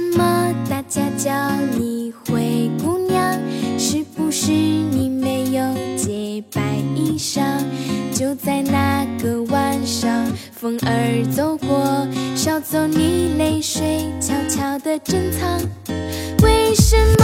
什么大家叫你灰姑娘？是不是你没有洁白衣裳？就在那个晚上，风儿走过，捎走你泪水，悄悄的珍藏。为什么？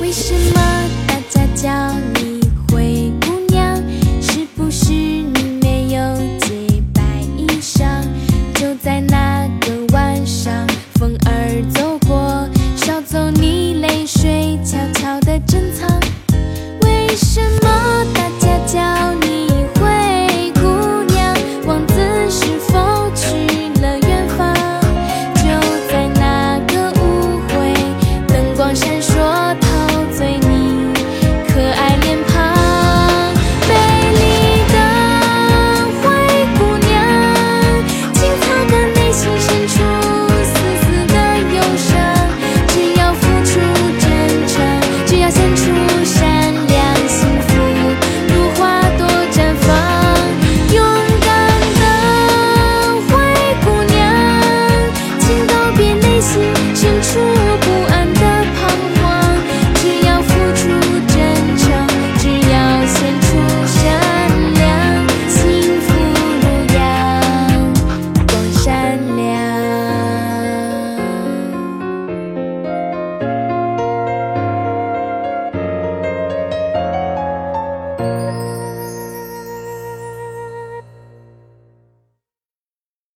为什么大家叫你啊。